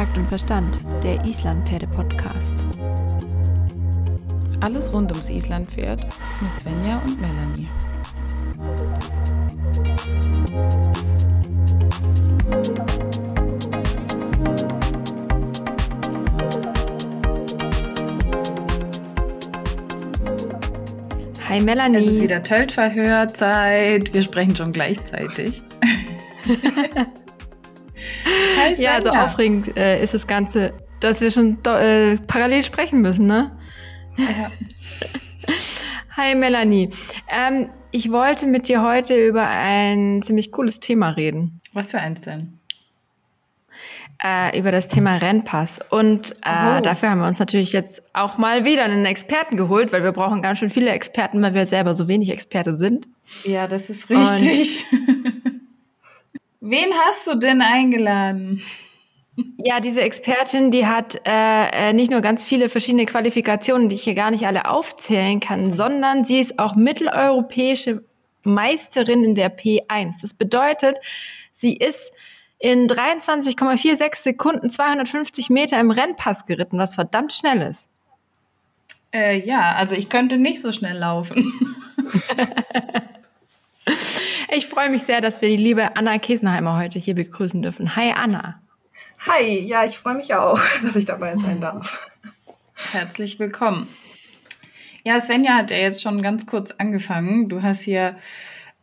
Takt und Verstand, der Islandpferde-Podcast. Alles rund ums Islandpferd mit Svenja und Melanie. Hi Melanie. Es ist wieder Töltverhörzeit. Wir sprechen schon gleichzeitig. Hi, ja, so aufregend äh, ist das Ganze, dass wir schon äh, parallel sprechen müssen, ne? Ja. Hi Melanie. Ähm, ich wollte mit dir heute über ein ziemlich cooles Thema reden. Was für eins denn? Äh, über das Thema Rennpass. Und äh, oh. dafür haben wir uns natürlich jetzt auch mal wieder einen Experten geholt, weil wir brauchen ganz schön viele Experten, weil wir selber so wenig Experte sind. Ja, das ist richtig. Wen hast du denn eingeladen? Ja, diese Expertin, die hat äh, äh, nicht nur ganz viele verschiedene Qualifikationen, die ich hier gar nicht alle aufzählen kann, sondern sie ist auch mitteleuropäische Meisterin in der P1. Das bedeutet, sie ist in 23,46 Sekunden 250 Meter im Rennpass geritten, was verdammt schnell ist. Äh, ja, also ich könnte nicht so schnell laufen. ich freue mich sehr, dass wir die liebe Anna Kesenheimer heute hier begrüßen dürfen. Hi Anna. Hi, ja, ich freue mich auch, dass ich dabei sein darf. Herzlich willkommen. Ja, Svenja hat ja jetzt schon ganz kurz angefangen. Du hast hier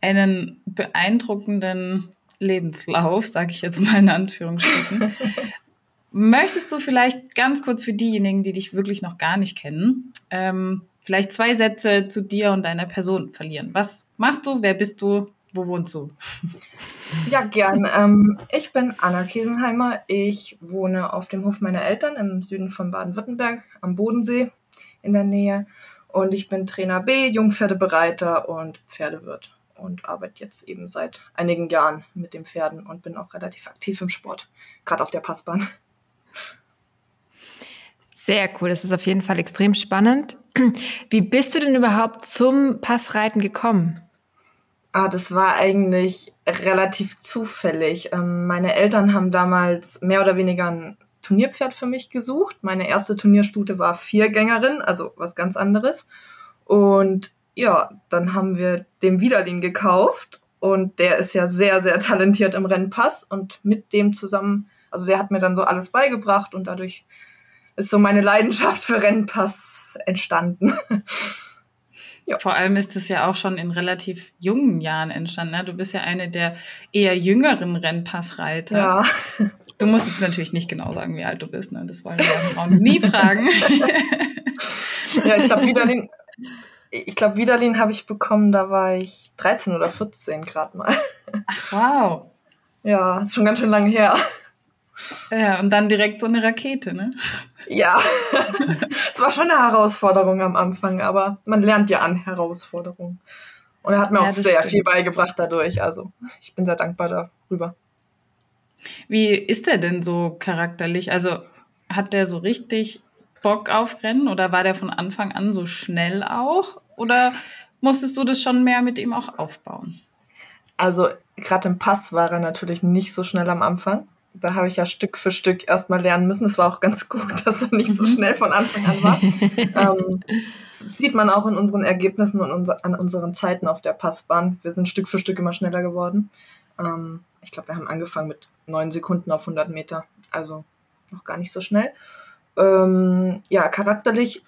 einen beeindruckenden Lebenslauf, sage ich jetzt mal in Anführungsstrichen. Möchtest du vielleicht ganz kurz für diejenigen, die dich wirklich noch gar nicht kennen, ähm, vielleicht zwei Sätze zu dir und deiner Person verlieren? Was machst du? Wer bist du? Wo wohnst du? Ja, gern. Ähm, ich bin Anna Kiesenheimer. Ich wohne auf dem Hof meiner Eltern im Süden von Baden-Württemberg am Bodensee in der Nähe. Und ich bin Trainer B, Jungpferdebereiter und Pferdewirt und arbeite jetzt eben seit einigen Jahren mit den Pferden und bin auch relativ aktiv im Sport, gerade auf der Passbahn. Sehr cool, das ist auf jeden Fall extrem spannend. Wie bist du denn überhaupt zum Passreiten gekommen? Ah, das war eigentlich relativ zufällig. Ähm, meine Eltern haben damals mehr oder weniger ein Turnierpferd für mich gesucht. Meine erste Turnierstute war Viergängerin, also was ganz anderes. Und ja, dann haben wir den Widerlin gekauft und der ist ja sehr, sehr talentiert im Rennpass und mit dem zusammen, also der hat mir dann so alles beigebracht und dadurch ist so meine Leidenschaft für Rennpass entstanden. ja. Vor allem ist es ja auch schon in relativ jungen Jahren entstanden. Ne? Du bist ja eine der eher jüngeren Rennpassreiter. Ja. Du musst jetzt natürlich nicht genau sagen, wie alt du bist. Ne? Das wollen wir auch nie fragen. ja, ich glaube, Widerlin, ich glaube, Widerlin habe ich bekommen, da war ich 13 oder 14 gerade mal. Ach, wow. Ja, ist schon ganz schön lange her. Ja, und dann direkt so eine Rakete, ne? Ja, es war schon eine Herausforderung am Anfang, aber man lernt ja an Herausforderungen. Und er hat mir ja, auch sehr stimmt. viel beigebracht dadurch. Also ich bin sehr dankbar darüber. Wie ist er denn so charakterlich? Also hat der so richtig Bock auf Rennen oder war der von Anfang an so schnell auch? Oder musstest du das schon mehr mit ihm auch aufbauen? Also gerade im Pass war er natürlich nicht so schnell am Anfang. Da habe ich ja Stück für Stück erstmal lernen müssen. Es war auch ganz gut, dass er nicht so mhm. schnell von Anfang an war. ähm, das sieht man auch in unseren Ergebnissen und unser, an unseren Zeiten auf der Passbahn. Wir sind Stück für Stück immer schneller geworden. Ähm, ich glaube, wir haben angefangen mit neun Sekunden auf 100 Meter. Also noch gar nicht so schnell. Ähm, ja, charakterlich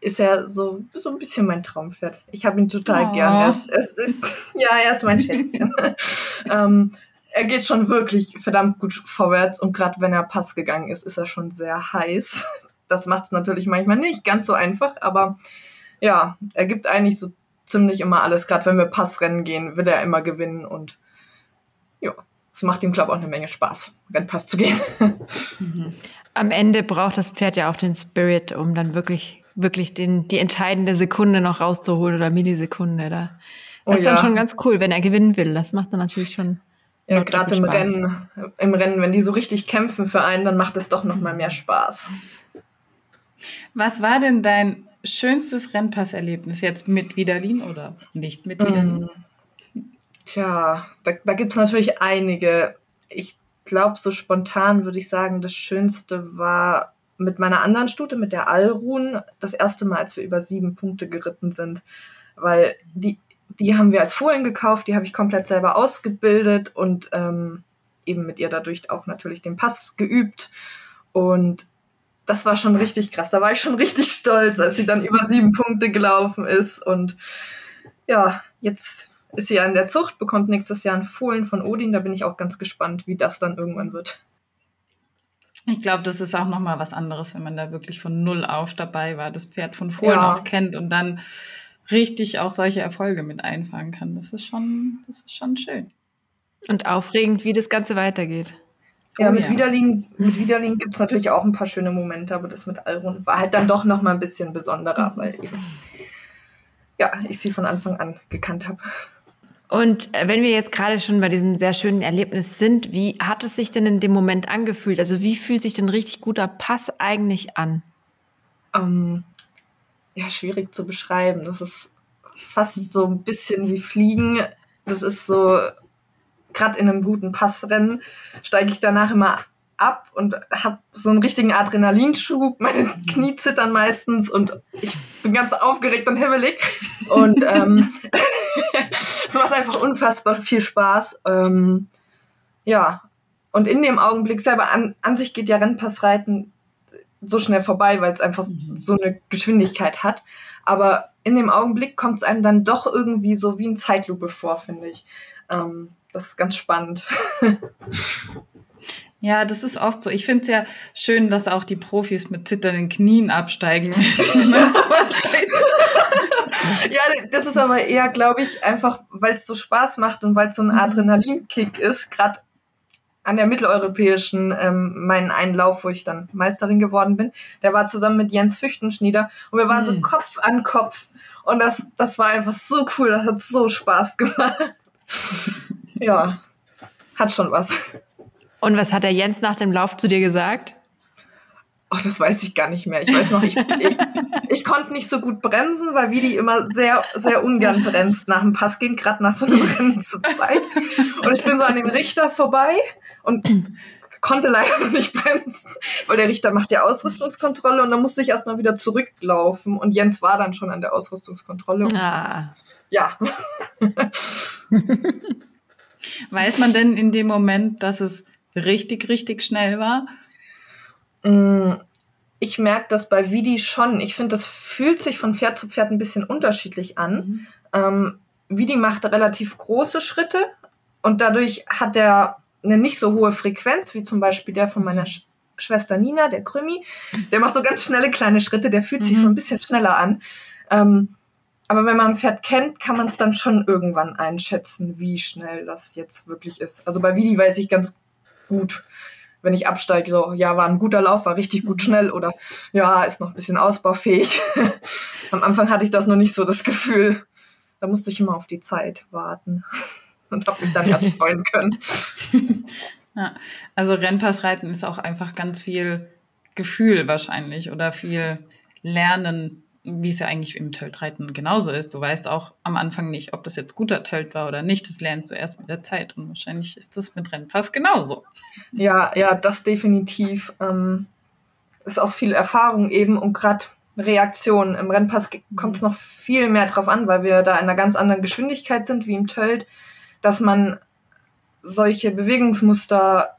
ist er so, so ein bisschen mein Traumpferd. Ich habe ihn total oh. gern. Er ist, er ist, ja, er ist mein Schätzchen. Er geht schon wirklich verdammt gut vorwärts und gerade wenn er Pass gegangen ist, ist er schon sehr heiß. Das macht es natürlich manchmal nicht ganz so einfach, aber ja, er gibt eigentlich so ziemlich immer alles. Gerade wenn wir Passrennen gehen, will er immer gewinnen und ja, es macht ihm, glaube ich, auch eine Menge Spaß, Rennpass zu gehen. Mhm am Ende braucht das Pferd ja auch den Spirit, um dann wirklich, wirklich den, die entscheidende Sekunde noch rauszuholen oder Millisekunde. Da. Das oh, ist dann ja. schon ganz cool, wenn er gewinnen will. Das macht dann natürlich schon. Ja, gerade im Rennen, im Rennen, wenn die so richtig kämpfen für einen, dann macht es doch noch mal mehr Spaß. Was war denn dein schönstes Rennpasserlebnis jetzt mit Widerlin oder nicht mit Widerlin? Mm. Tja, da, da gibt es natürlich einige. Ich glaube, so spontan würde ich sagen, das Schönste war mit meiner anderen Stute, mit der Alrun, das erste Mal, als wir über sieben Punkte geritten sind. Weil die, die haben wir als Fohlen gekauft, die habe ich komplett selber ausgebildet und ähm, eben mit ihr dadurch auch natürlich den Pass geübt. Und das war schon richtig krass. Da war ich schon richtig stolz, als sie dann über sieben Punkte gelaufen ist. Und ja, jetzt ist sie ja in der Zucht, bekommt nächstes Jahr einen Fohlen von Odin. Da bin ich auch ganz gespannt, wie das dann irgendwann wird. Ich glaube, das ist auch nochmal was anderes, wenn man da wirklich von null auf dabei war, das Pferd von Fohlen ja. auf kennt und dann richtig auch solche Erfolge mit einfangen kann. Das ist schon, das ist schon schön. Und aufregend, wie das Ganze weitergeht. Ja, oh, mit ja. Widerlingen, mit Widerlingen gibt es natürlich auch ein paar schöne Momente, aber das mit Alrun war halt dann doch noch mal ein bisschen besonderer, weil eben, ja, ich sie von Anfang an gekannt habe. Und äh, wenn wir jetzt gerade schon bei diesem sehr schönen Erlebnis sind, wie hat es sich denn in dem Moment angefühlt? Also wie fühlt sich denn richtig guter Pass eigentlich an? Ähm, ja, schwierig zu beschreiben. Das ist fast so ein bisschen wie Fliegen. Das ist so, gerade in einem guten Passrennen steige ich danach immer ab und habe so einen richtigen Adrenalinschub. Meine Knie zittern meistens und ich bin ganz aufgeregt und hibbelig. Und ähm, es macht einfach unfassbar viel Spaß. Ähm, ja, und in dem Augenblick selber, an, an sich geht ja Rennpassreiten so schnell vorbei, weil es einfach so eine Geschwindigkeit hat. Aber in dem Augenblick kommt es einem dann doch irgendwie so wie ein Zeitlupe vor, finde ich. Ähm, das ist ganz spannend. Ja, das ist oft so. Ich finde es ja schön, dass auch die Profis mit zitternden Knien absteigen. ja, das ist aber eher, glaube ich, einfach, weil es so Spaß macht und weil es so ein mhm. Adrenalinkick ist. Gerade an der mitteleuropäischen, ähm, meinen Einlauf, wo ich dann Meisterin geworden bin, der war zusammen mit Jens Füchtenschnieder und wir waren mhm. so Kopf an Kopf und das, das war einfach so cool, das hat so Spaß gemacht. ja, hat schon was. Und was hat der Jens nach dem Lauf zu dir gesagt? Ach, das weiß ich gar nicht mehr. Ich weiß noch, ich, ich, ich konnte nicht so gut bremsen, weil Vidi immer sehr, sehr ungern bremst nach dem Pass gehen, gerade nach so einem Rennen zu zweit. Und ich bin so an dem Richter vorbei und konnte leider noch nicht bremsen, weil der Richter macht ja Ausrüstungskontrolle und dann musste ich erstmal wieder zurücklaufen und Jens war dann schon an der Ausrüstungskontrolle. Ah. Ja. Weiß man denn in dem Moment, dass es richtig, richtig schnell war? Mm, ich merke das bei Vidi schon. Ich finde, das fühlt sich von Pferd zu Pferd ein bisschen unterschiedlich an. Mhm. Ähm, Vidi macht relativ große Schritte und dadurch hat er eine nicht so hohe Frequenz, wie zum Beispiel der von meiner Sch Schwester Nina, der Krümi. Der macht so ganz schnelle kleine Schritte, der fühlt mhm. sich so ein bisschen schneller an. Ähm, aber wenn man ein Pferd kennt, kann man es dann schon irgendwann einschätzen, wie schnell das jetzt wirklich ist. Also bei Vidi weiß ich ganz gut, wenn ich absteige, so, ja, war ein guter Lauf, war richtig gut schnell oder ja, ist noch ein bisschen ausbaufähig. Am Anfang hatte ich das noch nicht so das Gefühl. Da musste ich immer auf die Zeit warten und habe mich dann erst freuen können. Ja, also Rennpassreiten ist auch einfach ganz viel Gefühl wahrscheinlich oder viel Lernen wie es ja eigentlich im Töltreiten genauso ist. Du weißt auch am Anfang nicht, ob das jetzt guter Tölt war oder nicht. Das lernst du erst mit der Zeit. Und wahrscheinlich ist das mit Rennpass genauso. Ja, ja, das definitiv. Ähm, ist auch viel Erfahrung eben und gerade Reaktion. Im Rennpass kommt es noch viel mehr drauf an, weil wir da in einer ganz anderen Geschwindigkeit sind wie im Tölt, dass man solche Bewegungsmuster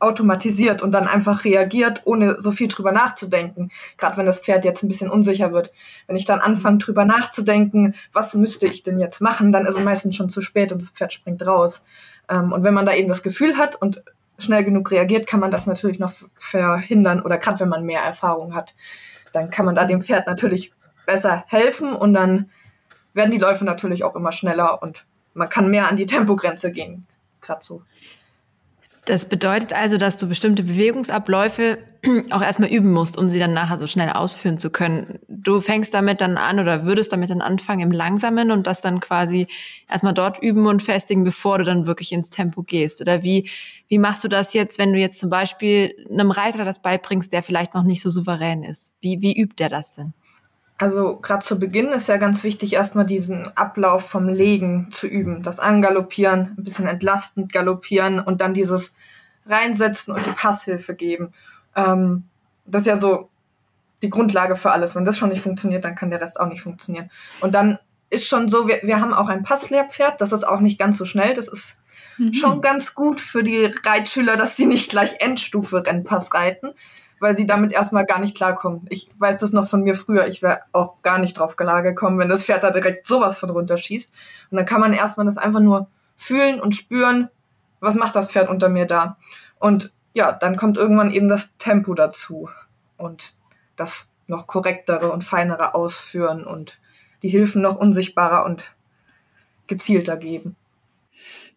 automatisiert und dann einfach reagiert, ohne so viel drüber nachzudenken. Gerade wenn das Pferd jetzt ein bisschen unsicher wird. Wenn ich dann anfange, drüber nachzudenken, was müsste ich denn jetzt machen, dann ist es meistens schon zu spät und das Pferd springt raus. Ähm, und wenn man da eben das Gefühl hat und schnell genug reagiert, kann man das natürlich noch verhindern. Oder gerade wenn man mehr Erfahrung hat, dann kann man da dem Pferd natürlich besser helfen und dann werden die Läufe natürlich auch immer schneller und man kann mehr an die Tempogrenze gehen. Gerade so. Das bedeutet also, dass du bestimmte Bewegungsabläufe auch erstmal üben musst, um sie dann nachher so schnell ausführen zu können. Du fängst damit dann an oder würdest damit dann anfangen im Langsamen und das dann quasi erstmal dort üben und festigen, bevor du dann wirklich ins Tempo gehst. Oder wie, wie machst du das jetzt, wenn du jetzt zum Beispiel einem Reiter das beibringst, der vielleicht noch nicht so souverän ist? Wie, wie übt der das denn? Also gerade zu Beginn ist ja ganz wichtig, erstmal diesen Ablauf vom Legen zu üben. Das Angaloppieren, ein bisschen entlastend galoppieren und dann dieses reinsetzen und die Passhilfe geben. Ähm, das ist ja so die Grundlage für alles. Wenn das schon nicht funktioniert, dann kann der Rest auch nicht funktionieren. Und dann ist schon so, wir, wir haben auch ein Passlehrpferd, das ist auch nicht ganz so schnell, das ist mhm. schon ganz gut für die Reitschüler, dass sie nicht gleich Endstufe Rennpass reiten, weil sie damit erstmal gar nicht klarkommen. Ich weiß das noch von mir früher, ich wäre auch gar nicht drauf gekommen, wenn das Pferd da direkt sowas von runterschießt. Und dann kann man erstmal das einfach nur fühlen und spüren, was macht das Pferd unter mir da. Und ja, dann kommt irgendwann eben das Tempo dazu und das noch korrektere und feinere Ausführen und die Hilfen noch unsichtbarer und gezielter geben.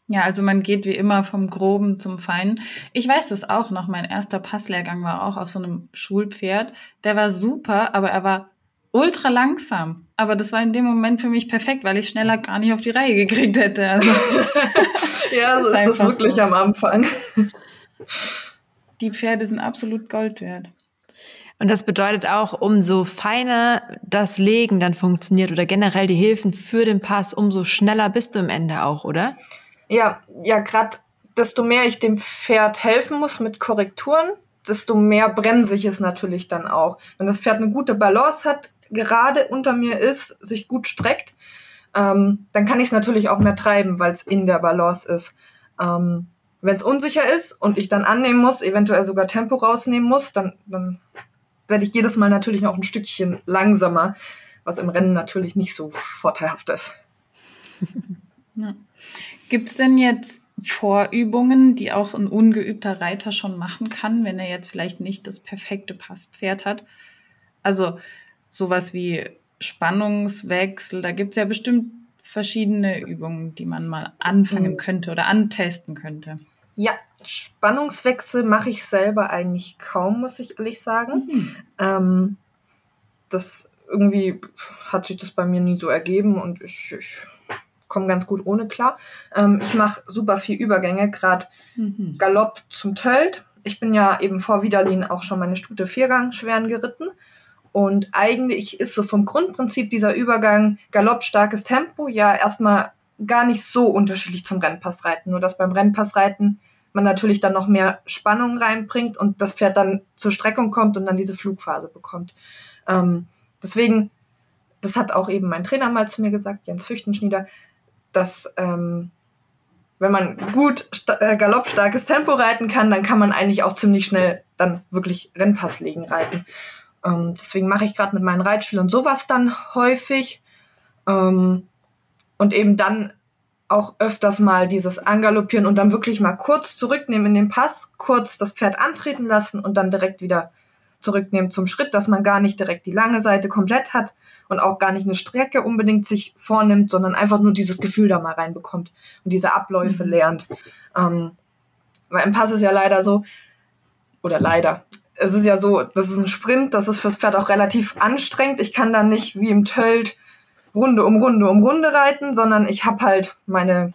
Ja, also man geht wie immer vom Groben zum Feinen. Ich weiß das auch noch. Mein erster Passlehrgang war auch auf so einem Schulpferd. Der war super, aber er war ultra langsam. Aber das war in dem Moment für mich perfekt, weil ich schneller gar nicht auf die Reihe gekriegt hätte. Also, ja, so ist, ist das wirklich so. am Anfang. Die Pferde sind absolut Gold wert. Und das bedeutet auch, umso feiner das Legen dann funktioniert oder generell die Hilfen für den Pass, umso schneller bist du im Ende auch, oder? Ja, ja, gerade desto mehr ich dem Pferd helfen muss mit Korrekturen, desto mehr bremse ich es natürlich dann auch. Wenn das Pferd eine gute Balance hat, gerade unter mir ist, sich gut streckt, ähm, dann kann ich es natürlich auch mehr treiben, weil es in der Balance ist. Ähm, Wenn es unsicher ist und ich dann annehmen muss, eventuell sogar Tempo rausnehmen muss, dann, dann werde ich jedes Mal natürlich auch ein Stückchen langsamer, was im Rennen natürlich nicht so vorteilhaft ist. Ja. Gibt es denn jetzt Vorübungen, die auch ein ungeübter Reiter schon machen kann, wenn er jetzt vielleicht nicht das perfekte Passpferd hat? Also sowas wie Spannungswechsel, da gibt es ja bestimmt verschiedene Übungen, die man mal anfangen mhm. könnte oder antesten könnte. Ja, Spannungswechsel mache ich selber eigentlich kaum, muss ich ehrlich sagen. Mhm. Ähm, das irgendwie hat sich das bei mir nie so ergeben und ich, ich komme ganz gut ohne klar. Ähm, ich mache super viel Übergänge, gerade mhm. Galopp zum Tölt. Ich bin ja eben vor Widerlin auch schon meine Stute Viergang schweren geritten. Und eigentlich ist so vom Grundprinzip dieser Übergang Galopp, starkes Tempo ja erstmal gar nicht so unterschiedlich zum Rennpassreiten. Nur dass beim Rennpassreiten man natürlich dann noch mehr Spannung reinbringt und das Pferd dann zur Streckung kommt und dann diese Flugphase bekommt. Ähm, deswegen, das hat auch eben mein Trainer mal zu mir gesagt, Jens Füchtenschnieder, dass ähm, wenn man gut äh, galoppstarkes Tempo reiten kann, dann kann man eigentlich auch ziemlich schnell dann wirklich Rennpass legen reiten. Ähm, deswegen mache ich gerade mit meinen Reitschülern sowas dann häufig. Ähm, und eben dann auch öfters mal dieses Angaloppieren und dann wirklich mal kurz zurücknehmen in den Pass, kurz das Pferd antreten lassen und dann direkt wieder zurücknehmen zum Schritt, dass man gar nicht direkt die lange Seite komplett hat und auch gar nicht eine Strecke unbedingt sich vornimmt, sondern einfach nur dieses Gefühl da mal reinbekommt und diese Abläufe mhm. lernt. Ähm, weil im Pass ist ja leider so, oder leider, es ist ja so, das ist ein Sprint, das ist fürs Pferd auch relativ anstrengend. Ich kann da nicht wie im Tölt Runde um Runde um Runde reiten, sondern ich habe halt meine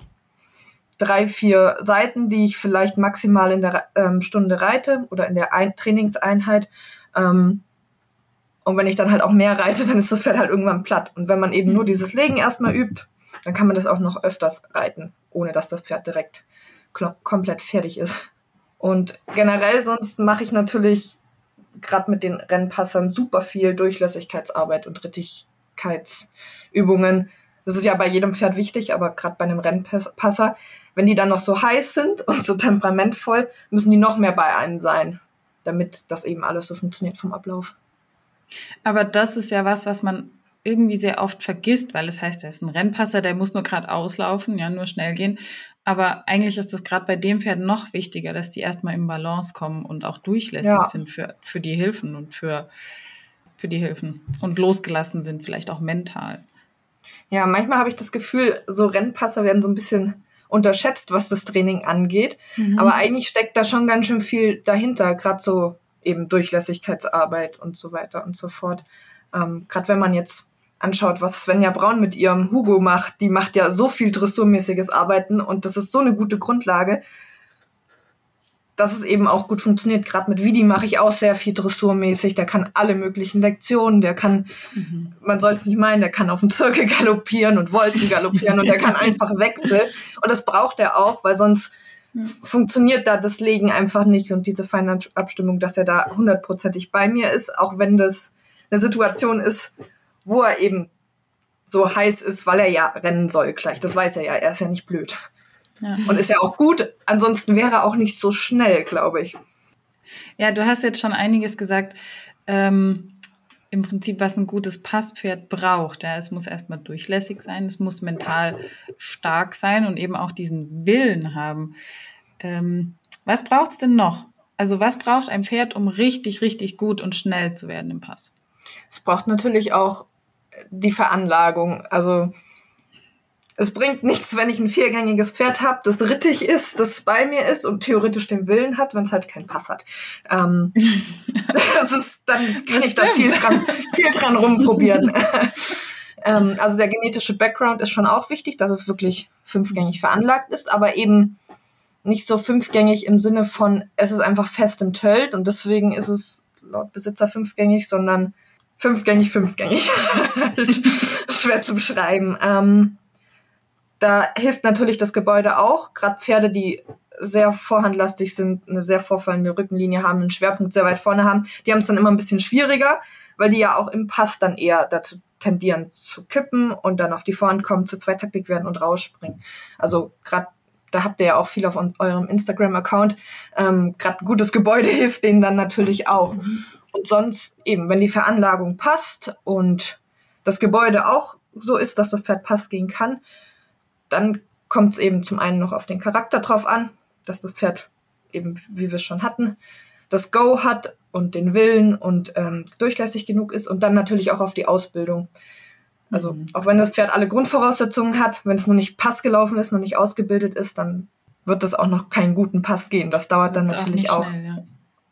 drei, vier Seiten, die ich vielleicht maximal in der ähm, Stunde reite oder in der Ein Trainingseinheit. Ähm, und wenn ich dann halt auch mehr reite, dann ist das Pferd halt irgendwann platt. Und wenn man eben nur dieses Legen erstmal übt, dann kann man das auch noch öfters reiten, ohne dass das Pferd direkt komplett fertig ist. Und generell sonst mache ich natürlich gerade mit den Rennpassern super viel Durchlässigkeitsarbeit und Rittig Übungen. Das ist ja bei jedem Pferd wichtig, aber gerade bei einem Rennpasser, wenn die dann noch so heiß sind und so temperamentvoll, müssen die noch mehr bei einem sein, damit das eben alles so funktioniert vom Ablauf. Aber das ist ja was, was man irgendwie sehr oft vergisst, weil es heißt, er ist ein Rennpasser, der muss nur gerade auslaufen, ja, nur schnell gehen. Aber eigentlich ist es gerade bei dem Pferd noch wichtiger, dass die erstmal im Balance kommen und auch durchlässig ja. sind für, für die Hilfen und für, für die Hilfen und losgelassen sind, vielleicht auch mental. Ja, manchmal habe ich das Gefühl, so Rennpasser werden so ein bisschen unterschätzt, was das Training angeht. Mhm. Aber eigentlich steckt da schon ganz schön viel dahinter, gerade so eben Durchlässigkeitsarbeit und so weiter und so fort. Ähm, gerade wenn man jetzt anschaut, was Svenja Braun mit ihrem Hugo macht, die macht ja so viel dressurmäßiges Arbeiten und das ist so eine gute Grundlage dass es eben auch gut funktioniert. Gerade mit Vidi mache ich auch sehr viel dressurmäßig. Der kann alle möglichen Lektionen. Der kann, mhm. man sollte es nicht meinen, der kann auf dem Zirkel galoppieren und Wolken galoppieren und der kann einfach wechseln. Und das braucht er auch, weil sonst ja. funktioniert da das Legen einfach nicht und diese feine Abstimmung, dass er da hundertprozentig bei mir ist, auch wenn das eine Situation ist, wo er eben so heiß ist, weil er ja rennen soll gleich. Das weiß er ja. Er ist ja nicht blöd. Ja. Und ist ja auch gut. Ansonsten wäre er auch nicht so schnell, glaube ich. Ja, du hast jetzt schon einiges gesagt. Ähm, Im Prinzip, was ein gutes Passpferd braucht. Ja, es muss erstmal durchlässig sein, es muss mental stark sein und eben auch diesen Willen haben. Ähm, was braucht es denn noch? Also was braucht ein Pferd, um richtig, richtig gut und schnell zu werden im Pass? Es braucht natürlich auch die Veranlagung. Also es bringt nichts, wenn ich ein viergängiges Pferd habe, das rittig ist, das bei mir ist und theoretisch den Willen hat, wenn es halt keinen Pass hat. Ähm, das ist, dann kann das ich stimmt. da viel dran, viel dran rumprobieren. ähm, also der genetische Background ist schon auch wichtig, dass es wirklich fünfgängig veranlagt ist, aber eben nicht so fünfgängig im Sinne von, es ist einfach fest im Tölt und deswegen ist es laut Besitzer fünfgängig, sondern fünfgängig, fünfgängig. Schwer zu beschreiben. Ähm, da hilft natürlich das Gebäude auch. Gerade Pferde, die sehr vorhandlastig sind, eine sehr vorfallende Rückenlinie haben, einen Schwerpunkt sehr weit vorne haben, die haben es dann immer ein bisschen schwieriger, weil die ja auch im Pass dann eher dazu tendieren zu kippen und dann auf die Vorhand kommen, zu Zweitaktik werden und rausspringen. Also gerade da habt ihr ja auch viel auf eurem Instagram-Account. Ähm, gerade gutes Gebäude hilft denen dann natürlich auch. Und sonst eben, wenn die Veranlagung passt und das Gebäude auch so ist, dass das Pferd Pass gehen kann, dann kommt es eben zum einen noch auf den Charakter drauf an, dass das Pferd eben, wie wir es schon hatten, das Go hat und den Willen und ähm, durchlässig genug ist und dann natürlich auch auf die Ausbildung. Also mhm. auch wenn das Pferd alle Grundvoraussetzungen hat, wenn es noch nicht Pass gelaufen ist, noch nicht ausgebildet ist, dann wird das auch noch keinen guten Pass gehen. Das dauert dann natürlich auch. Schnell, ja.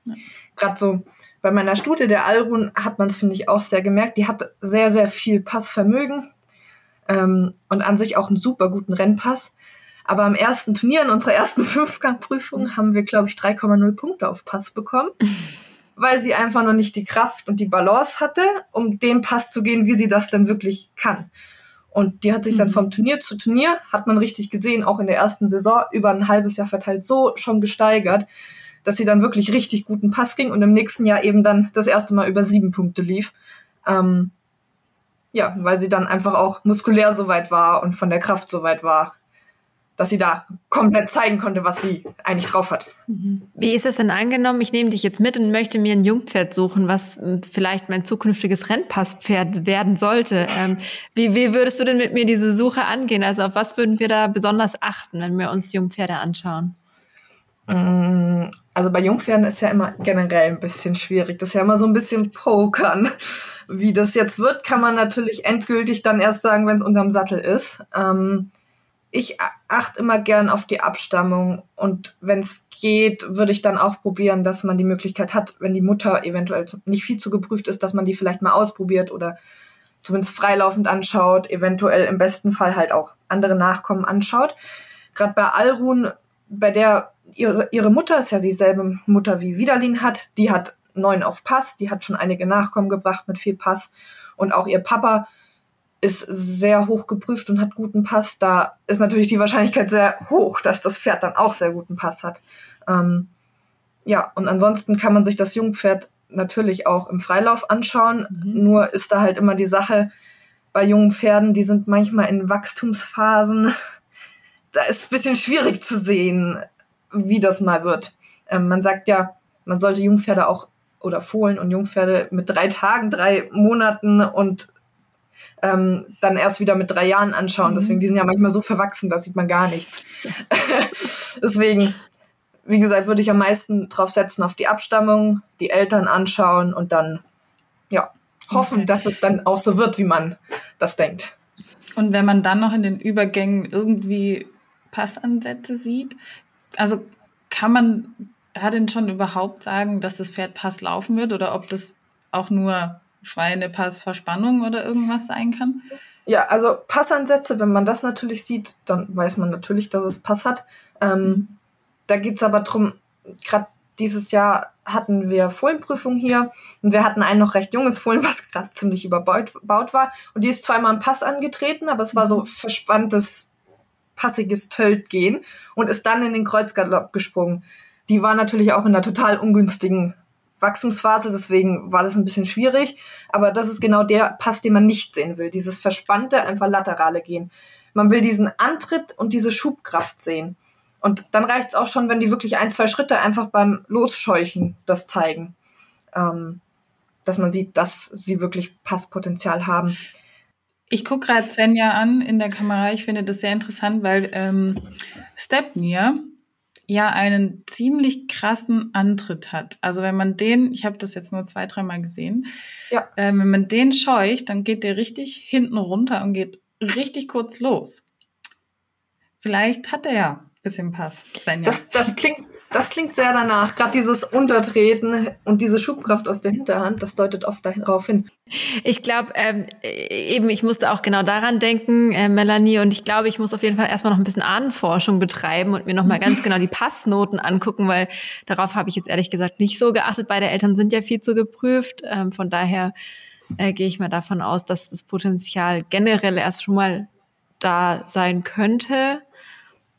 ja. Gerade so bei meiner Stute, der Alrun, hat man es, finde ich, auch sehr gemerkt. Die hat sehr, sehr viel Passvermögen ähm, und an sich auch einen super guten Rennpass. Aber am ersten Turnier, in unserer ersten Fünfgangprüfung, haben wir, glaube ich, 3,0 Punkte auf Pass bekommen, weil sie einfach noch nicht die Kraft und die Balance hatte, um den Pass zu gehen, wie sie das denn wirklich kann. Und die hat sich dann mhm. vom Turnier zu Turnier, hat man richtig gesehen, auch in der ersten Saison, über ein halbes Jahr verteilt, so schon gesteigert, dass sie dann wirklich richtig guten Pass ging und im nächsten Jahr eben dann das erste Mal über sieben Punkte lief. Ähm, ja, weil sie dann einfach auch muskulär so weit war und von der Kraft so weit war, dass sie da komplett zeigen konnte, was sie eigentlich drauf hat. Wie ist es denn angenommen? Ich nehme dich jetzt mit und möchte mir ein Jungpferd suchen, was hm, vielleicht mein zukünftiges Rennpasspferd werden sollte. Ähm, wie, wie würdest du denn mit mir diese Suche angehen? Also auf was würden wir da besonders achten, wenn wir uns Jungpferde anschauen? Mm, also bei Jungpferden ist ja immer generell ein bisschen schwierig. Das ist ja immer so ein bisschen Pokern. Wie das jetzt wird, kann man natürlich endgültig dann erst sagen, wenn es unterm Sattel ist. Ähm, ich achte immer gern auf die Abstammung und wenn es geht, würde ich dann auch probieren, dass man die Möglichkeit hat, wenn die Mutter eventuell nicht viel zu geprüft ist, dass man die vielleicht mal ausprobiert oder zumindest freilaufend anschaut, eventuell im besten Fall halt auch andere Nachkommen anschaut. Gerade bei Alrun, bei der ihre, ihre Mutter ist ja dieselbe Mutter wie Widalin hat. Die hat neun auf Pass, die hat schon einige Nachkommen gebracht mit viel Pass. Und auch ihr Papa ist sehr hoch geprüft und hat guten Pass. Da ist natürlich die Wahrscheinlichkeit sehr hoch, dass das Pferd dann auch sehr guten Pass hat. Ähm, ja, und ansonsten kann man sich das Jungpferd natürlich auch im Freilauf anschauen. Mhm. Nur ist da halt immer die Sache bei jungen Pferden, die sind manchmal in Wachstumsphasen. Da ist ein bisschen schwierig zu sehen, wie das mal wird. Ähm, man sagt ja, man sollte Jungpferde auch oder Fohlen und Jungpferde mit drei Tagen, drei Monaten und ähm, dann erst wieder mit drei Jahren anschauen. Mhm. Deswegen, die sind ja manchmal so verwachsen, da sieht man gar nichts. Deswegen, wie gesagt, würde ich am meisten drauf setzen auf die Abstammung, die Eltern anschauen und dann, ja, hoffen, okay. dass es dann auch so wird, wie man das denkt. Und wenn man dann noch in den Übergängen irgendwie Passansätze sieht, also kann man da denn schon überhaupt sagen, dass das Pferd Pass laufen wird oder ob das auch nur Schweinepassverspannung oder irgendwas sein kann? Ja, also Passansätze, wenn man das natürlich sieht, dann weiß man natürlich, dass es Pass hat. Ähm, da geht es aber darum, gerade dieses Jahr hatten wir Fohlenprüfung hier und wir hatten ein noch recht junges Fohlen, was gerade ziemlich überbaut war. Und die ist zweimal im Pass angetreten, aber es war so mhm. verspanntes passiges Tölt gehen und ist dann in den Kreuzgalopp gesprungen. Die war natürlich auch in einer total ungünstigen Wachstumsphase, deswegen war das ein bisschen schwierig. Aber das ist genau der Pass, den man nicht sehen will. Dieses verspannte, einfach laterale Gehen. Man will diesen Antritt und diese Schubkraft sehen. Und dann reicht es auch schon, wenn die wirklich ein, zwei Schritte einfach beim Losscheuchen das zeigen. Ähm, dass man sieht, dass sie wirklich Passpotenzial haben. Ich gucke gerade Svenja an in der Kamera. Ich finde das sehr interessant, weil ähm, Stepnir ja einen ziemlich krassen Antritt hat. Also wenn man den, ich habe das jetzt nur zwei, dreimal gesehen, ja. äh, wenn man den scheucht, dann geht der richtig hinten runter und geht richtig kurz los. Vielleicht hat er ja bisschen Pass, Svenja. Das, das, klingt, das klingt sehr danach. Gerade dieses Untertreten und diese Schubkraft aus der Hinterhand, das deutet oft darauf hin. Ich glaube, ähm, eben, ich musste auch genau daran denken, äh, Melanie, und ich glaube, ich muss auf jeden Fall erstmal noch ein bisschen Ahnenforschung betreiben und mir nochmal ganz genau die Passnoten angucken, weil darauf habe ich jetzt ehrlich gesagt nicht so geachtet. Beide Eltern sind ja viel zu geprüft. Ähm, von daher äh, gehe ich mal davon aus, dass das Potenzial generell erst schon mal da sein könnte.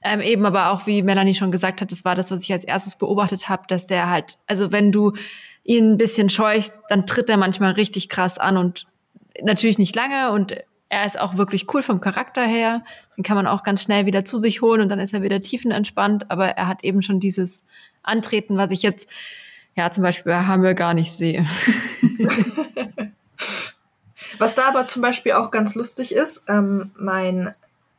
Ähm, eben aber auch, wie Melanie schon gesagt hat, das war das, was ich als erstes beobachtet habe, dass der halt, also wenn du ihn ein bisschen scheuchst, dann tritt er manchmal richtig krass an und natürlich nicht lange und er ist auch wirklich cool vom Charakter her. Den kann man auch ganz schnell wieder zu sich holen und dann ist er wieder tiefenentspannt, aber er hat eben schon dieses Antreten, was ich jetzt, ja, zum Beispiel bei Hammer gar nicht sehe. was da aber zum Beispiel auch ganz lustig ist, ähm, mein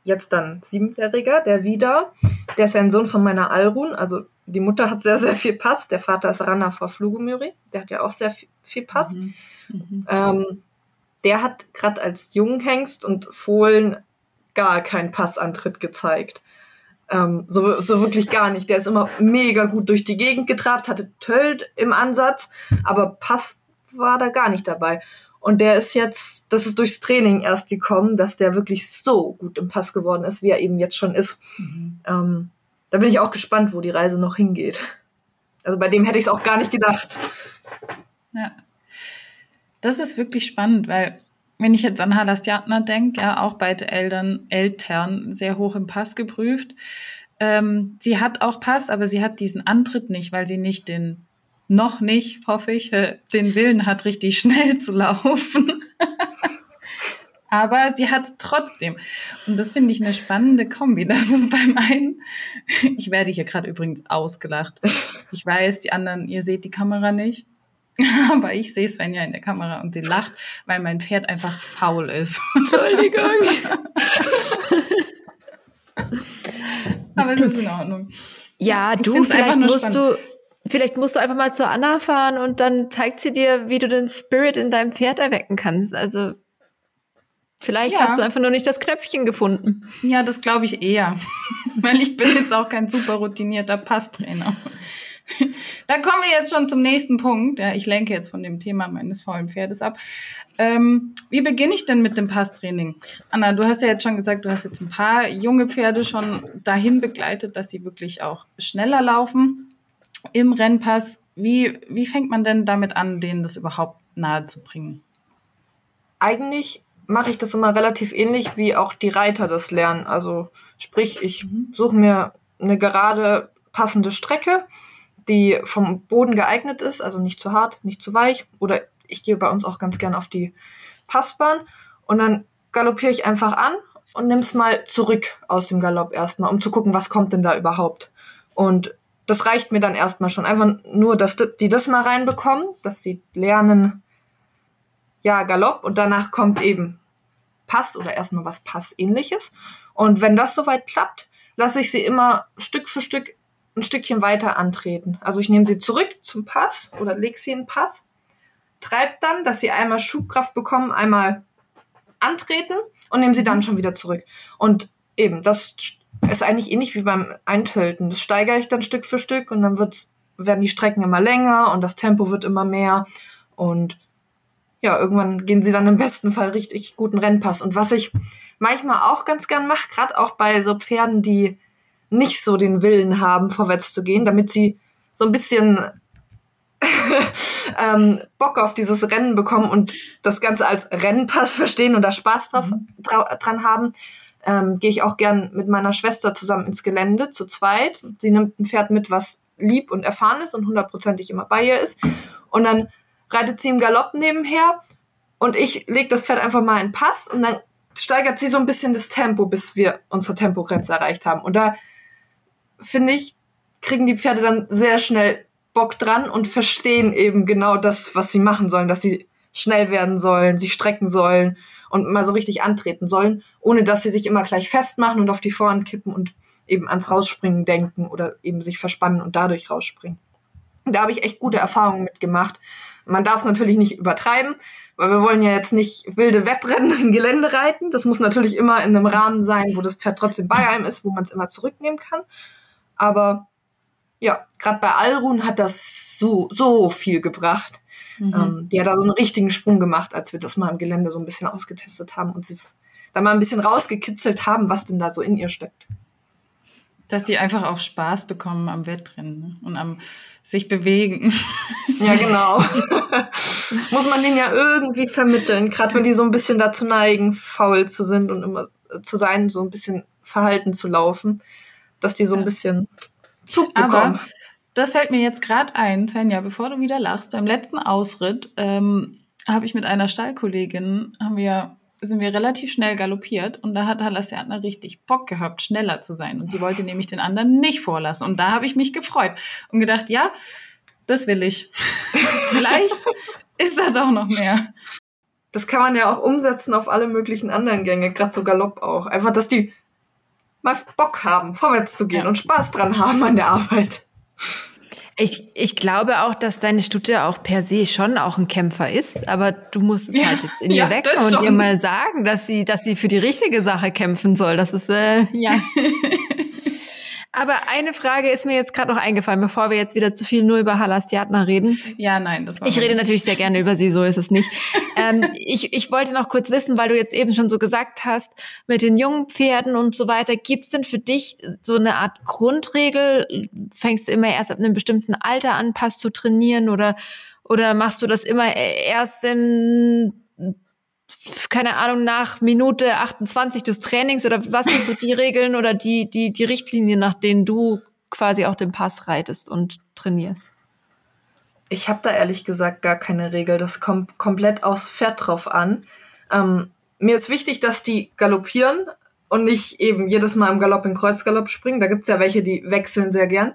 jetzt dann siebenjähriger, der wieder, der ist ja ein Sohn von meiner Alrun, also die Mutter hat sehr, sehr viel Pass, der Vater ist Rana vor Flugumyri, der hat ja auch sehr viel, viel Pass. Mhm. Mhm. Ähm, der hat gerade als Junghengst und Fohlen gar keinen Passantritt gezeigt. Ähm, so, so wirklich gar nicht. Der ist immer mega gut durch die Gegend getrabt, hatte Tölt im Ansatz, aber Pass war da gar nicht dabei. Und der ist jetzt, das ist durchs Training erst gekommen, dass der wirklich so gut im Pass geworden ist, wie er eben jetzt schon ist. Mhm. Ähm, da bin ich auch gespannt, wo die Reise noch hingeht. Also bei dem hätte ich es auch gar nicht gedacht. Ja. Das ist wirklich spannend, weil wenn ich jetzt an Halastjatner denke, ja, auch beide Eltern, Eltern sehr hoch im Pass geprüft. Ähm, sie hat auch Pass, aber sie hat diesen Antritt nicht, weil sie nicht den noch nicht, hoffe ich, äh, den Willen hat, richtig schnell zu laufen. Aber sie hat es trotzdem. Und das finde ich eine spannende Kombi. Das ist beim einen, ich werde hier gerade übrigens ausgelacht. Ich weiß, die anderen, ihr seht die Kamera nicht. Aber ich sehe Svenja in der Kamera und sie lacht, weil mein Pferd einfach faul ist. Entschuldigung. Aber es ist in Ordnung. Ja, du, vielleicht musst spannend. du Vielleicht musst du einfach mal zur Anna fahren und dann zeigt sie dir, wie du den Spirit in deinem Pferd erwecken kannst. Also vielleicht ja. hast du einfach nur nicht das Knöpfchen gefunden. Ja, das glaube ich eher. Weil ich bin jetzt auch kein super routinierter Passtrainer. da kommen wir jetzt schon zum nächsten Punkt. Ja, ich lenke jetzt von dem Thema meines faulen Pferdes ab. Ähm, wie beginne ich denn mit dem Passtraining? Anna, du hast ja jetzt schon gesagt, du hast jetzt ein paar junge Pferde schon dahin begleitet, dass sie wirklich auch schneller laufen im Rennpass. Wie, wie fängt man denn damit an, denen das überhaupt nahe zu bringen? Eigentlich mache ich das immer relativ ähnlich, wie auch die Reiter das lernen. Also sprich, ich mhm. suche mir eine gerade passende Strecke, die vom Boden geeignet ist, also nicht zu hart, nicht zu weich. Oder ich gehe bei uns auch ganz gern auf die Passbahn und dann galoppiere ich einfach an und nimm's mal zurück aus dem Galopp erstmal, um zu gucken, was kommt denn da überhaupt. Und das reicht mir dann erstmal schon. Einfach nur, dass die das mal reinbekommen, dass sie lernen, ja, Galopp und danach kommt eben Pass oder erstmal was Passähnliches. Und wenn das soweit klappt, lasse ich sie immer Stück für Stück ein Stückchen weiter antreten. Also ich nehme sie zurück zum Pass oder lege sie in den Pass, treibe dann, dass sie einmal Schubkraft bekommen, einmal antreten und nehme sie dann schon wieder zurück. Und eben, das ist eigentlich ähnlich wie beim Eintölten. Das steigere ich dann Stück für Stück und dann wird, werden die Strecken immer länger und das Tempo wird immer mehr. Und ja, irgendwann gehen sie dann im besten Fall richtig guten Rennpass. Und was ich manchmal auch ganz gern mache, gerade auch bei so Pferden, die nicht so den Willen haben, vorwärts zu gehen, damit sie so ein bisschen ähm, Bock auf dieses Rennen bekommen und das Ganze als Rennpass verstehen und da Spaß drauf, mhm. dran haben, ähm, gehe ich auch gern mit meiner Schwester zusammen ins Gelände, zu zweit. Sie nimmt ein Pferd mit, was lieb und erfahren ist und hundertprozentig immer bei ihr ist. Und dann reitet sie im Galopp nebenher und ich lege das Pferd einfach mal in Pass und dann steigert sie so ein bisschen das Tempo, bis wir unsere Tempogrenze erreicht haben. Und da finde ich, kriegen die Pferde dann sehr schnell Bock dran und verstehen eben genau das, was sie machen sollen, dass sie schnell werden sollen, sich strecken sollen und mal so richtig antreten sollen, ohne dass sie sich immer gleich festmachen und auf die Vorhand kippen und eben ans Rausspringen denken oder eben sich verspannen und dadurch rausspringen. Da habe ich echt gute Erfahrungen mitgemacht. Man darf es natürlich nicht übertreiben, weil wir wollen ja jetzt nicht wilde Wettrennen im Gelände reiten. Das muss natürlich immer in einem Rahmen sein, wo das Pferd trotzdem bei einem ist, wo man es immer zurücknehmen kann. Aber ja, gerade bei Alrun hat das so, so viel gebracht. Mhm. Ähm, die hat da so einen richtigen Sprung gemacht, als wir das mal im Gelände so ein bisschen ausgetestet haben und sie da mal ein bisschen rausgekitzelt haben, was denn da so in ihr steckt. Dass die einfach auch Spaß bekommen am Wettrennen ne? und am sich bewegen. Ja, genau. Muss man denen ja irgendwie vermitteln, gerade wenn die so ein bisschen dazu neigen, faul zu sind und immer zu sein, so ein bisschen verhalten zu laufen, dass die so ein bisschen Zug bekommen. Aber das fällt mir jetzt gerade ein, Svenja, bevor du wieder lachst. Beim letzten Ausritt ähm, habe ich mit einer Stallkollegin, haben wir, sind wir relativ schnell galoppiert und da hat Halassiatner richtig Bock gehabt, schneller zu sein. Und sie wollte nämlich den anderen nicht vorlassen. Und da habe ich mich gefreut und gedacht, ja, das will ich. Vielleicht ist da doch noch mehr. Das kann man ja auch umsetzen auf alle möglichen anderen Gänge, gerade so Galopp auch. Einfach, dass die mal Bock haben, vorwärts zu gehen ja. und Spaß dran haben an der Arbeit. Ich, ich glaube auch, dass deine Stute auch per se schon auch ein Kämpfer ist, aber du musst es ja, halt jetzt in ihr ja, wecken und ihr mal sagen, dass sie, dass sie für die richtige Sache kämpfen soll. Das ist äh, ja. Aber eine Frage ist mir jetzt gerade noch eingefallen, bevor wir jetzt wieder zu viel nur über Halastiatna reden. Ja, nein, das war Ich rede nicht. natürlich sehr gerne über sie, so ist es nicht. ähm, ich, ich wollte noch kurz wissen, weil du jetzt eben schon so gesagt hast, mit den jungen Pferden und so weiter, gibt's denn für dich so eine Art Grundregel? Fängst du immer erst ab einem bestimmten Alter an, Pass zu trainieren oder, oder machst du das immer erst im keine Ahnung, nach Minute 28 des Trainings oder was sind so die Regeln oder die, die, die Richtlinien, nach denen du quasi auch den Pass reitest und trainierst? Ich habe da ehrlich gesagt gar keine Regel. Das kommt komplett aufs Pferd drauf an. Ähm, mir ist wichtig, dass die galoppieren und nicht eben jedes Mal im Galopp in Kreuzgalopp springen. Da gibt's ja welche, die wechseln sehr gern.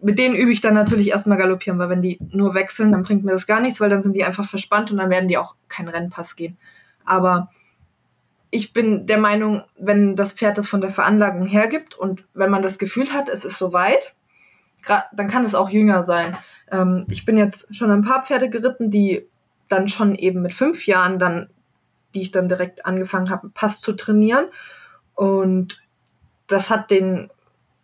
Mit denen übe ich dann natürlich erstmal galoppieren, weil wenn die nur wechseln, dann bringt mir das gar nichts, weil dann sind die einfach verspannt und dann werden die auch keinen Rennpass gehen. Aber ich bin der Meinung, wenn das Pferd das von der Veranlagung hergibt und wenn man das Gefühl hat, es ist soweit, dann kann es auch jünger sein. Ähm, ich bin jetzt schon ein paar Pferde geritten, die dann schon eben mit fünf Jahren dann, die ich dann direkt angefangen habe, Pass zu trainieren. Und das hat den,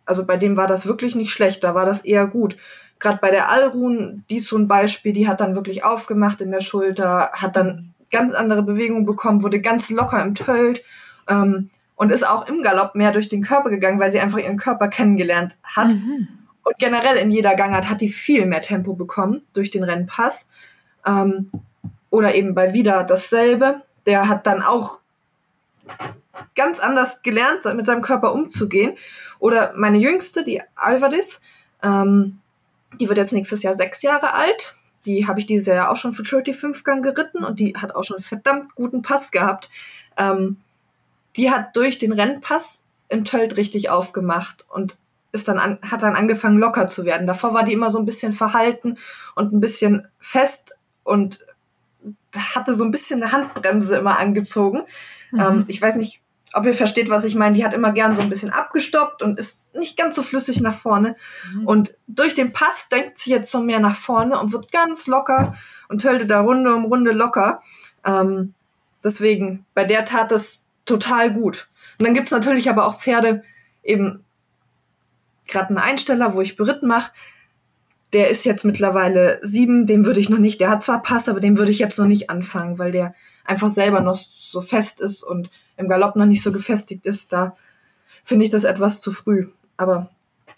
also bei dem war das wirklich nicht schlecht, da war das eher gut. Gerade bei der Alrun, die ist so ein Beispiel, die hat dann wirklich aufgemacht in der Schulter, hat dann ganz andere Bewegung bekommen, wurde ganz locker im Tölt ähm, und ist auch im Galopp mehr durch den Körper gegangen, weil sie einfach ihren Körper kennengelernt hat. Mhm. Und generell in jeder Gangart hat die viel mehr Tempo bekommen durch den Rennpass. Ähm, oder eben bei Wieder dasselbe. Der hat dann auch ganz anders gelernt, mit seinem Körper umzugehen. Oder meine Jüngste, die Alvadis, ähm, die wird jetzt nächstes Jahr sechs Jahre alt. Die habe ich dieses Jahr auch schon für 35 Gang geritten und die hat auch schon verdammt guten Pass gehabt. Ähm, die hat durch den Rennpass im Tölt richtig aufgemacht und ist dann an, hat dann angefangen locker zu werden. Davor war die immer so ein bisschen verhalten und ein bisschen fest und hatte so ein bisschen eine Handbremse immer angezogen. Mhm. Ähm, ich weiß nicht, ob ihr versteht, was ich meine, die hat immer gern so ein bisschen abgestoppt und ist nicht ganz so flüssig nach vorne. Mhm. Und durch den Pass denkt sie jetzt so mehr nach vorne und wird ganz locker und höllte da Runde um Runde locker. Ähm, deswegen, bei der tat das total gut. Und dann gibt's natürlich aber auch Pferde, eben gerade einen Einsteller, wo ich beritten mache, der ist jetzt mittlerweile sieben, dem würde ich noch nicht, der hat zwar Pass, aber dem würde ich jetzt noch nicht anfangen, weil der einfach selber noch so fest ist und im Galopp noch nicht so gefestigt ist, da finde ich das etwas zu früh. Aber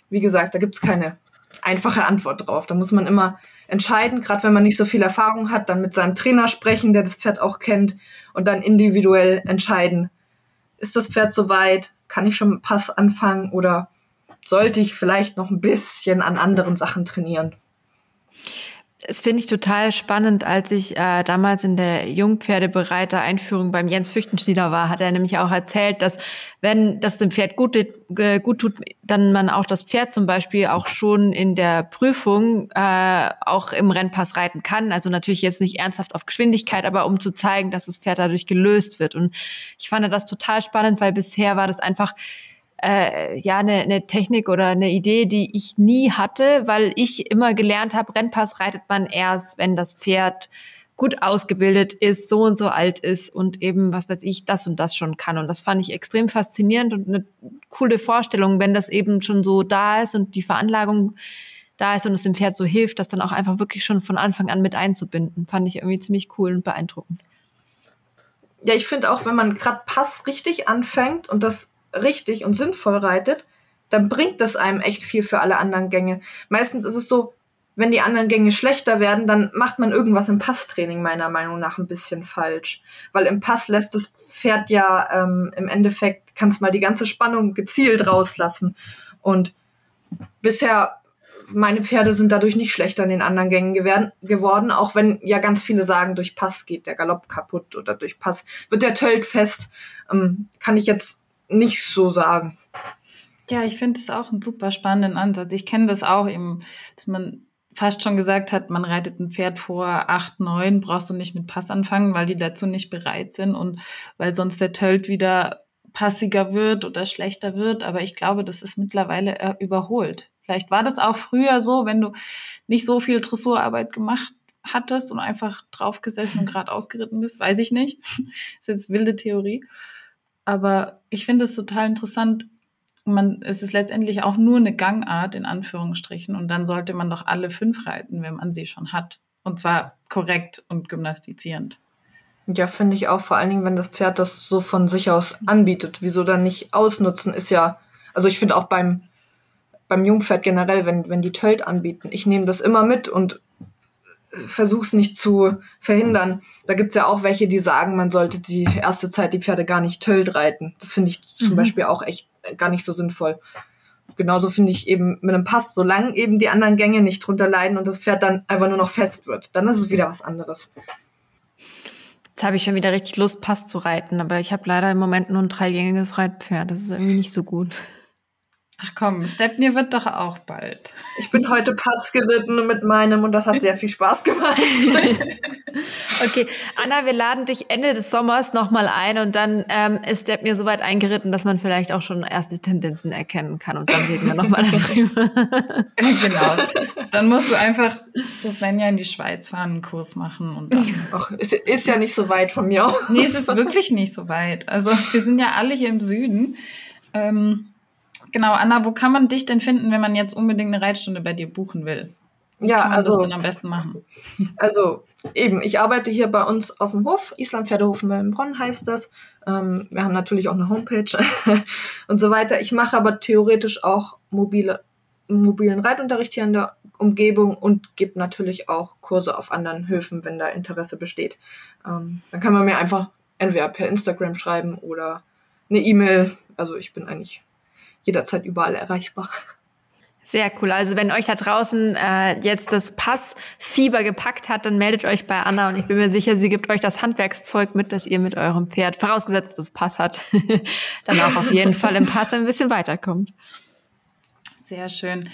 wie gesagt, da gibt es keine einfache Antwort drauf. Da muss man immer entscheiden, gerade wenn man nicht so viel Erfahrung hat, dann mit seinem Trainer sprechen, der das Pferd auch kennt und dann individuell entscheiden, ist das Pferd soweit? Kann ich schon mit Pass anfangen oder sollte ich vielleicht noch ein bisschen an anderen Sachen trainieren? Das finde ich total spannend. Als ich äh, damals in der Jungpferdebereiter Einführung beim Jens Füchtenschnieder war, hat er nämlich auch erzählt, dass wenn das dem Pferd gut, äh, gut tut, dann man auch das Pferd zum Beispiel auch schon in der Prüfung äh, auch im Rennpass reiten kann. Also natürlich jetzt nicht ernsthaft auf Geschwindigkeit, aber um zu zeigen, dass das Pferd dadurch gelöst wird. Und ich fand das total spannend, weil bisher war das einfach äh, ja eine, eine Technik oder eine Idee, die ich nie hatte, weil ich immer gelernt habe, Rennpass reitet man erst, wenn das Pferd gut ausgebildet ist, so und so alt ist und eben, was weiß ich, das und das schon kann. Und das fand ich extrem faszinierend und eine coole Vorstellung, wenn das eben schon so da ist und die Veranlagung da ist und es dem Pferd so hilft, das dann auch einfach wirklich schon von Anfang an mit einzubinden. Fand ich irgendwie ziemlich cool und beeindruckend. Ja, ich finde auch, wenn man gerade Pass richtig anfängt und das richtig und sinnvoll reitet, dann bringt das einem echt viel für alle anderen Gänge. Meistens ist es so, wenn die anderen Gänge schlechter werden, dann macht man irgendwas im Passtraining meiner Meinung nach ein bisschen falsch. Weil im Pass lässt das Pferd ja ähm, im Endeffekt, kannst mal die ganze Spannung gezielt rauslassen. Und bisher, meine Pferde sind dadurch nicht schlechter in den anderen Gängen geworden, auch wenn ja ganz viele sagen, durch Pass geht der Galopp kaputt oder durch Pass wird der Tölt fest. Ähm, kann ich jetzt nicht so sagen. Ja, ich finde es auch einen super spannenden Ansatz. Ich kenne das auch eben, dass man fast schon gesagt hat, man reitet ein Pferd vor acht, neun, brauchst du nicht mit Pass anfangen, weil die dazu nicht bereit sind und weil sonst der Tölt wieder passiger wird oder schlechter wird. Aber ich glaube, das ist mittlerweile äh, überholt. Vielleicht war das auch früher so, wenn du nicht so viel Dressurarbeit gemacht hattest und einfach draufgesessen und gerade ausgeritten bist, weiß ich nicht. ist jetzt wilde Theorie. Aber ich finde es total interessant. Man, es ist letztendlich auch nur eine Gangart in Anführungsstrichen und dann sollte man doch alle fünf reiten, wenn man sie schon hat. Und zwar korrekt und gymnastizierend. Ja, finde ich auch, vor allen Dingen, wenn das Pferd das so von sich aus anbietet. Wieso dann nicht ausnutzen, ist ja, also ich finde auch beim, beim Jungpferd generell, wenn, wenn die Tölt anbieten, ich nehme das immer mit und versuch's nicht zu verhindern. Da gibt's ja auch welche, die sagen, man sollte die erste Zeit die Pferde gar nicht tölt reiten. Das finde ich zum mhm. Beispiel auch echt gar nicht so sinnvoll. Genauso finde ich eben mit einem Pass, solange eben die anderen Gänge nicht drunter leiden und das Pferd dann einfach nur noch fest wird, dann ist es wieder was anderes. Jetzt habe ich schon wieder richtig Lust, Pass zu reiten, aber ich habe leider im Moment nur ein dreigängiges Reitpferd. Das ist irgendwie nicht so gut. Ach komm, Stepney wird doch auch bald. Ich bin heute Pass geritten mit meinem und das hat sehr viel Spaß gemacht. okay, Anna, wir laden dich Ende des Sommers nochmal ein und dann ähm, ist Stepney so weit eingeritten, dass man vielleicht auch schon erste Tendenzen erkennen kann und dann reden wir nochmal darüber. genau. Dann musst du einfach zu Svenja in die Schweiz fahren, einen Kurs machen und dann. Ach, ist, ist ja nicht so weit von mir aus. Nee, es ist wirklich nicht so weit. Also wir sind ja alle hier im Süden. Ähm, Genau, Anna, wo kann man dich denn finden, wenn man jetzt unbedingt eine Reitstunde bei dir buchen will? Wie ja, kann man also das denn am besten machen? Also eben, ich arbeite hier bei uns auf dem Hof, Island Pferdehofen Wellenbronn heißt das. Ähm, wir haben natürlich auch eine Homepage und so weiter. Ich mache aber theoretisch auch mobile, mobilen Reitunterricht hier in der Umgebung und gebe natürlich auch Kurse auf anderen Höfen, wenn da Interesse besteht. Ähm, dann kann man mir einfach entweder per Instagram schreiben oder eine E-Mail. Also ich bin eigentlich jederzeit überall erreichbar. Sehr cool. Also wenn euch da draußen äh, jetzt das Passfieber gepackt hat, dann meldet euch bei Anna und ich bin mir sicher, sie gibt euch das Handwerkszeug mit, dass ihr mit eurem Pferd, vorausgesetzt das Pass hat, dann auch auf jeden Fall im Pass ein bisschen weiterkommt. Sehr schön.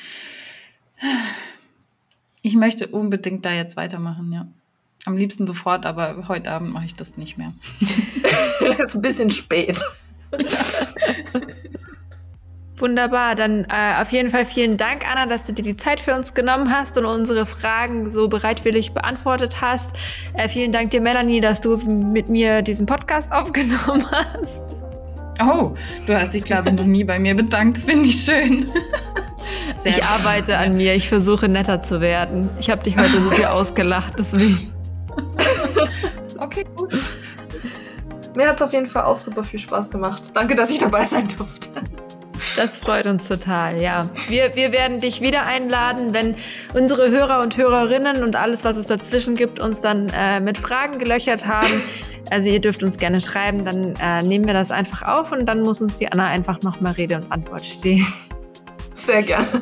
Ich möchte unbedingt da jetzt weitermachen, ja. Am liebsten sofort, aber heute Abend mache ich das nicht mehr. ist ein bisschen spät. Wunderbar, dann äh, auf jeden Fall vielen Dank, Anna, dass du dir die Zeit für uns genommen hast und unsere Fragen so bereitwillig beantwortet hast. Äh, vielen Dank dir, Melanie, dass du mit mir diesen Podcast aufgenommen hast. Oh, du hast dich, glaube ich, noch nie bei mir bedankt. Das finde ich schön. Sehr ich arbeite an mir. Ich versuche netter zu werden. Ich habe dich heute so viel ausgelacht, deswegen. okay, gut. Mir hat es auf jeden Fall auch super viel Spaß gemacht. Danke, dass ich dabei sein durfte. Das freut uns total, ja. Wir, wir werden dich wieder einladen, wenn unsere Hörer und Hörerinnen und alles, was es dazwischen gibt, uns dann äh, mit Fragen gelöchert haben. Also ihr dürft uns gerne schreiben, dann äh, nehmen wir das einfach auf und dann muss uns die Anna einfach nochmal Rede und Antwort stehen. Sehr gerne.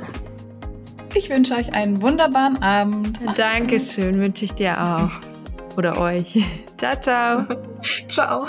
Ich wünsche euch einen wunderbaren Abend. Dankeschön, wünsche ich dir auch. Oder euch. ciao, ciao. ciao.